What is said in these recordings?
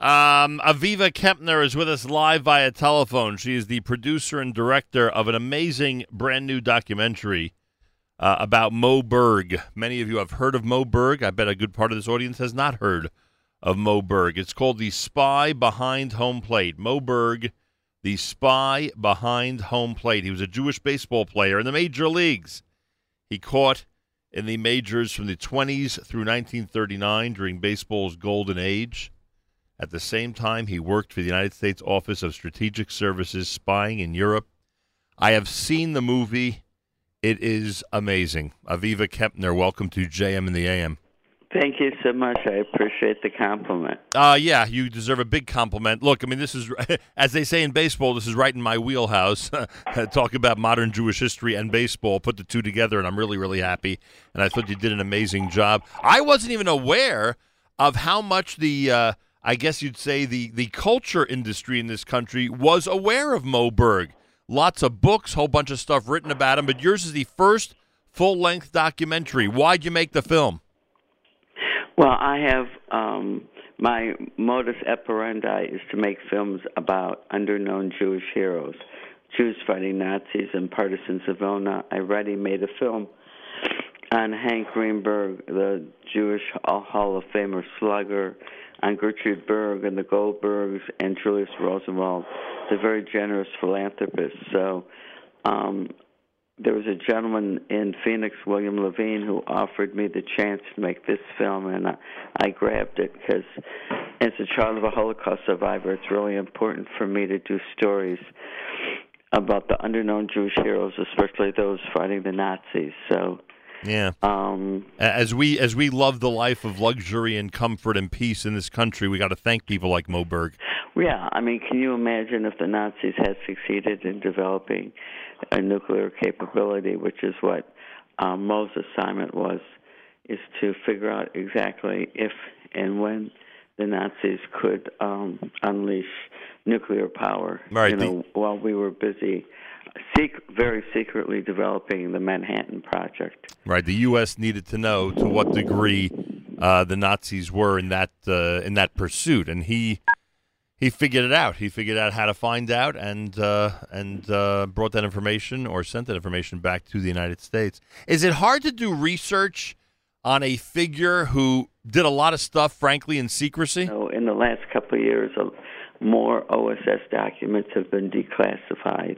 Um, Aviva Kempner is with us live via telephone. She is the producer and director of an amazing brand new documentary uh, about Moe Berg. Many of you have heard of Moe Berg. I bet a good part of this audience has not heard of Moe Berg. It's called The Spy Behind Home Plate. Moe Berg, The Spy Behind Home Plate. He was a Jewish baseball player in the major leagues. He caught in the majors from the 20s through 1939 during baseball's golden age. At the same time, he worked for the United States Office of Strategic Services spying in Europe. I have seen the movie. It is amazing. Aviva Kempner, welcome to JM in the AM. Thank you so much. I appreciate the compliment. Uh, yeah, you deserve a big compliment. Look, I mean, this is, as they say in baseball, this is right in my wheelhouse. Talk about modern Jewish history and baseball, put the two together, and I'm really, really happy. And I thought you did an amazing job. I wasn't even aware of how much the. Uh, I guess you'd say the the culture industry in this country was aware of Moe Berg. Lots of books, whole bunch of stuff written about him, but yours is the first full length documentary. Why'd you make the film? Well, I have um, my modus operandi is to make films about underknown Jewish heroes, Jews fighting Nazis and partisans of Vilna. I already made a film on Hank Greenberg, the Jewish Hall of Famer slugger on Gertrude Berg and the Goldbergs and Julius Rosenwald, the very generous philanthropist. So um, there was a gentleman in Phoenix, William Levine, who offered me the chance to make this film, and I, I grabbed it because, as a child of a Holocaust survivor, it's really important for me to do stories about the underknown Jewish heroes, especially those fighting the Nazis. So yeah. Um, as we as we love the life of luxury and comfort and peace in this country, we got to thank people like Moe Berg. Yeah, I mean, can you imagine if the Nazis had succeeded in developing a nuclear capability, which is what um, Moe's assignment was, is to figure out exactly if and when the Nazis could um, unleash nuclear power. Right. You know, the- while we were busy sec- very secretly developing the Manhattan Project. Right. The U.S. needed to know to what degree uh, the Nazis were in that uh, in that pursuit, and he he figured it out. He figured out how to find out, and uh, and uh, brought that information or sent that information back to the United States. Is it hard to do research on a figure who did a lot of stuff, frankly, in secrecy? So in the last couple of years, more OSS documents have been declassified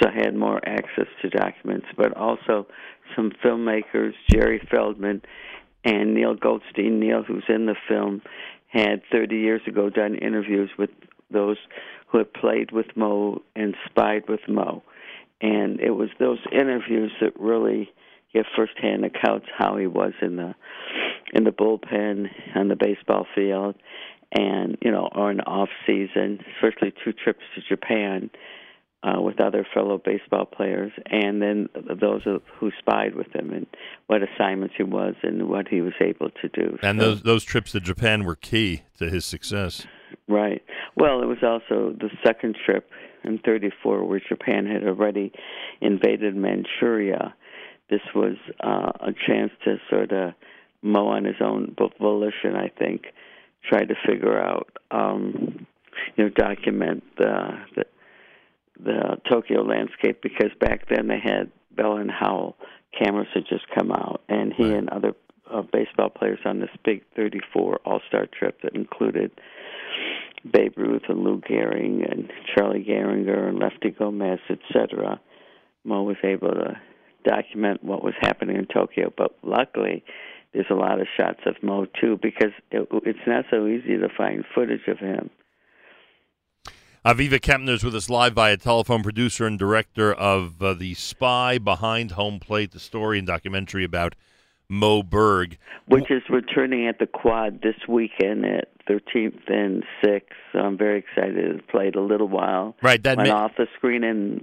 so I had more access to documents, but also some filmmakers, Jerry Feldman and Neil Goldstein. Neil, who's in the film, had 30 years ago done interviews with those who had played with Moe and spied with Moe. And it was those interviews that really give firsthand accounts how he was in the in the bullpen on the baseball field and you know or in off season especially two trips to japan uh, with other fellow baseball players, and then those who spied with him, and what assignments he was, and what he was able to do. And so, those those trips to Japan were key to his success. Right. Well, it was also the second trip in '34, where Japan had already invaded Manchuria. This was uh, a chance to sort of Moe on his own volition, I think, try to figure out, um, you know, document the, the the Tokyo landscape because back then they had Bell and Howell cameras had just come out, and he right. and other uh, baseball players on this big 34 All Star trip that included Babe Ruth and Lou Gehrig and Charlie Gehringer and Lefty Gomez, etc. Moe was able to document what was happening in Tokyo, but luckily there's a lot of shots of Moe too because it, it's not so easy to find footage of him. Aviva Kempner is with us live via telephone, producer and director of uh, The Spy Behind Home Plate, the story and documentary about Moe Berg. Which is returning at the Quad this weekend at 13th and 6th. So I'm very excited. It played a little while. Right. That went ma- off the screen and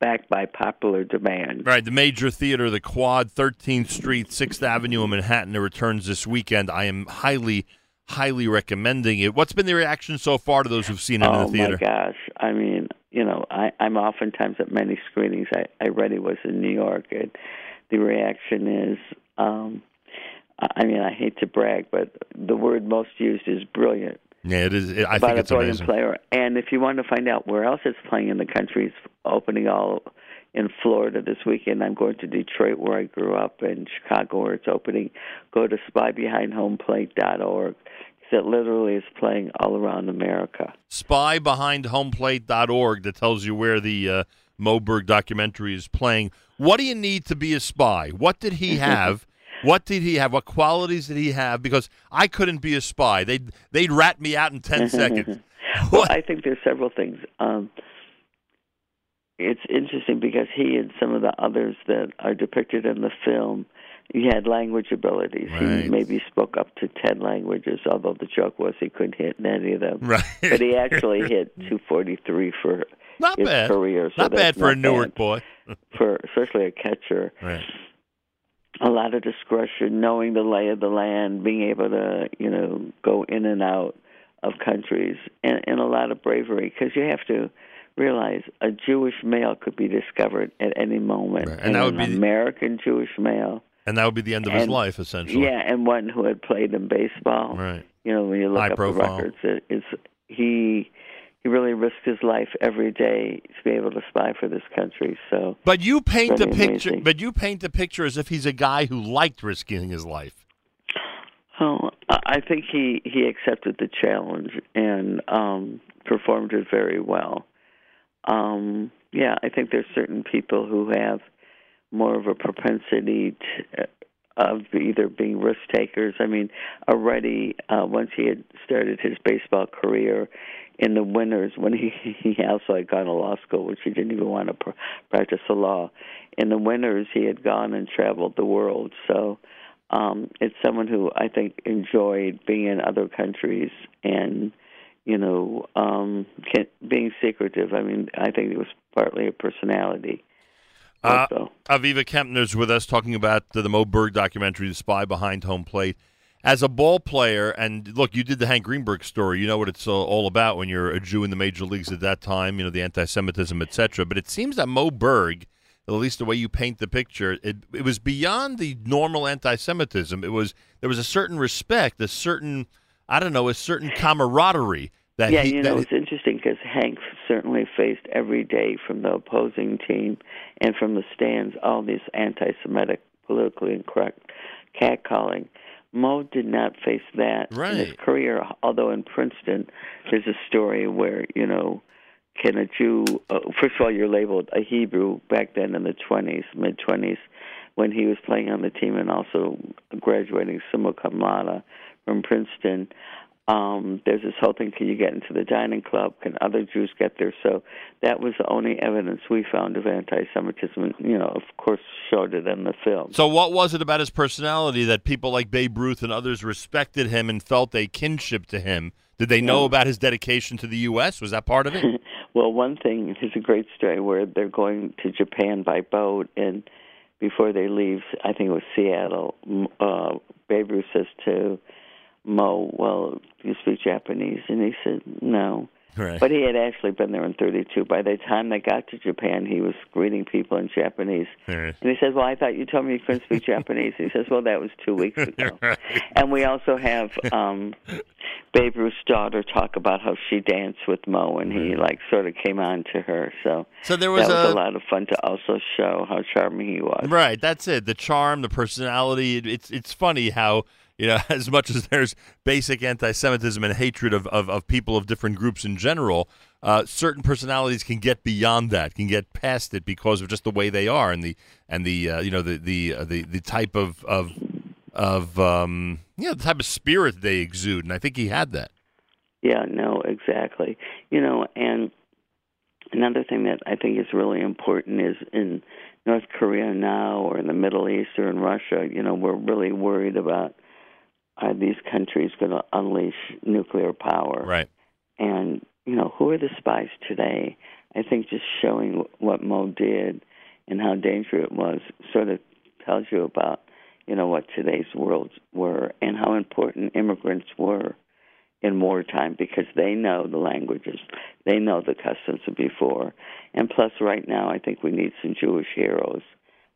back by popular demand. Right. The major theater, the Quad, 13th Street, 6th Avenue in Manhattan, it returns this weekend. I am highly highly recommending it. What's been the reaction so far to those who've seen it oh, in the theater? Oh my gosh! I mean, you know, I, I'm oftentimes at many screenings. I, I already was in New York, and the reaction is, um, I mean, I hate to brag, but the word most used is brilliant. Yeah, it is. It, I think it's amazing. player. And if you want to find out where else it's playing in the country, it's opening all in Florida this weekend. I'm going to Detroit, where I grew up, and Chicago, where it's opening. Go to spybehindhomeplate.org. It literally is playing all around America. spybehindhomeplate.org that tells you where the uh, Moe Berg documentary is playing. What do you need to be a spy? What did he have? What did he have? What qualities did he have? Because I couldn't be a spy. They'd they'd rat me out in ten seconds. Well, I think there's several things. Um, it's interesting because he and some of the others that are depicted in the film, he had language abilities. Right. He maybe spoke up to ten languages, although the joke was he couldn't hit any of them. Right. But he actually hit 243 for not his bad. career. So not bad for a not Newark bad boy. for especially a catcher. Right. A lot of discretion, knowing the lay of the land, being able to you know go in and out of countries, and, and a lot of bravery because you have to realize a Jewish male could be discovered at any moment, Right, and that would an be the- American Jewish male. And that would be the end of his life, essentially. Yeah, and one who had played in baseball. Right. You know, when you look High up profile. the records, it, it's he he really risked his life every day to be able to spy for this country. So But you paint the picture. amazing. But you paint the picture as if he's a guy who liked risking his life. Oh, I I think he he accepted the challenge and um, performed it very well. Um, yeah, I think there's certain people who have more of a propensity to, of either being risk takers. I mean, already uh, once he had started his baseball career in the winters, when he he also had gone to law school, which he didn't even want to pr- practice the law. In the winters, he had gone and traveled the world. So um, it's someone who I think enjoyed being in other countries and you know um, can, being secretive. I mean, I think it was partly a personality. Uh. Aviva Kempner's with us talking about the, the Moe Berg documentary, The Spy Behind Home Plate. As a ball player, and look, you did the Hank Greenberg story. You know what it's uh, all about when you're a Jew in the major leagues at that time. You know the anti-Semitism, etc. But it seems that Moe Berg, at least the way you paint the picture, it it was beyond the normal anti-Semitism. It was there was a certain respect, a certain I don't know, a certain camaraderie that yeah, he. you know, that- it's interesting because Hank certainly faced every day from the opposing team and from the stands all these anti-Semitic, politically incorrect catcalling. Moe did not face that in his Right. career. Although in Princeton, there's a story where you know, can a Jew? Uh, first of all, you're labeled a Hebrew back then in the 20s, mid 20s, when he was playing on the team and also graduating summa cum laude from Princeton um, there's this whole thing: can you get into the dining club? Can other Jews get there? So that was the only evidence we found of anti-Semitism. And, you know, of course, showed it in the film. So, what was it about his personality that people like Babe Ruth and others respected him and felt a kinship to him? Did they know Yeah. about his dedication to the U.S.? Was that part of it? well, one thing is a great story where they're going to Japan by boat, and before they leave, I think it was Seattle. Uh, Babe Ruth says to Moe, "Well, do you speak Japanese?" And he said, "No." right. But he had actually been there in 32. By the time they got to Japan, he was greeting people in Japanese. Right. And he says, Well, I thought you told me you couldn't speak Japanese. He says, Well, that was two weeks ago. Right. And we also have um Babe Ruth's daughter talk about how she danced with Moe and he like sort of came on to her. So So there was that was a, a lot of fun to also show how charming he was. right. That's it. The charm, the personality. It, it's it's funny how you know as much as there's basic anti-Semitism and hatred of, of, of people of different groups in general, uh, certain personalities can get beyond that, can get past it because of just the way they are and the and the uh, you know the the uh, the the type of of of um, you know the type of spirit they exude, and I think he had that. Yeah, no, exactly. You know, and another thing that I think is really important is in North Korea now or in the Middle East or in Russia, you know, we're really worried about are these countries going to unleash nuclear power? Right. And, you know, who are the spies today? I think just showing what Moe did and how dangerous it was sort of tells you about, you know, what today's worlds were and how important immigrants were in wartime because they know the languages, they know the customs of before. And plus, right now, I think we need some Jewish heroes.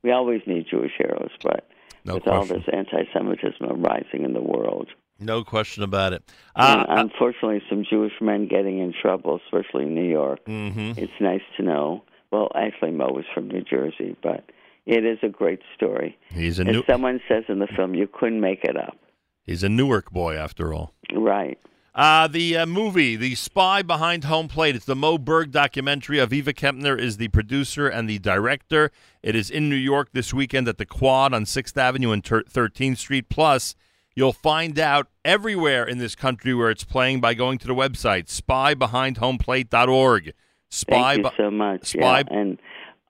We always need Jewish heroes, but No with all question. this anti Semitism rising in the world. No question about it. Uh, unfortunately, some Jewish men getting in trouble, especially in New York. Mm-hmm. It's nice to know. Well, actually, Moe was from New Jersey, but it is a great story. He's a As new. someone says in the film, you couldn't make it up. He's a Newark boy, after all. Right. Uh, the uh, movie, The Spy Behind Home Plate. It's the Moe Berg documentary. Aviva Kempner is the producer and the director. It is in New York this weekend at the Quad on 6th Avenue and ter- 13th Street. Plus, you'll find out everywhere in this country where it's playing by going to the website, spybehindhomeplate.org. Spy Thank you so much. Spy- Yeah. And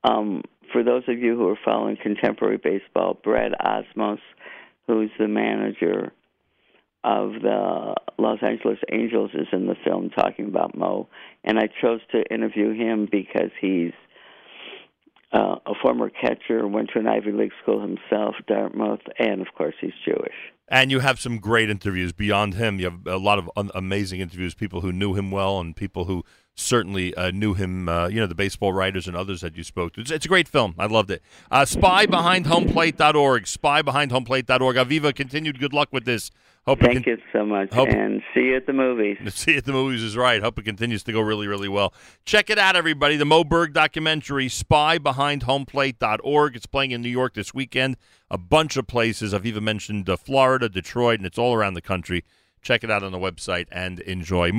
um, for those of you who are following contemporary baseball, Brad Ausmus, who's the manager of the Los Angeles Angels, is in the film talking about Moe. And I chose to interview him because he's uh, a former catcher, went to an Ivy League school himself, Dartmouth, and of course he's Jewish. And you have some great interviews beyond him. You have a lot of un- amazing interviews, people who knew him well and people who certainly uh, knew him, uh, you know, the baseball writers and others that you spoke to. It's, it's a great film. I loved it. Uh, SpyBehindHomeplate.org. SpyBehindHomeplate.org. Aviva, continued good luck with this. Hope it Thank you so much, hope- and see you at the movies. See it, the movies is right. Hope it continues to go really, really well. Check it out, everybody. The Moe Berg documentary, spybehindhomeplate.org. It's playing in New York this weekend. A bunch of places. I've even mentioned uh, Florida, Detroit, and it's all around the country. Check it out on the website and enjoy.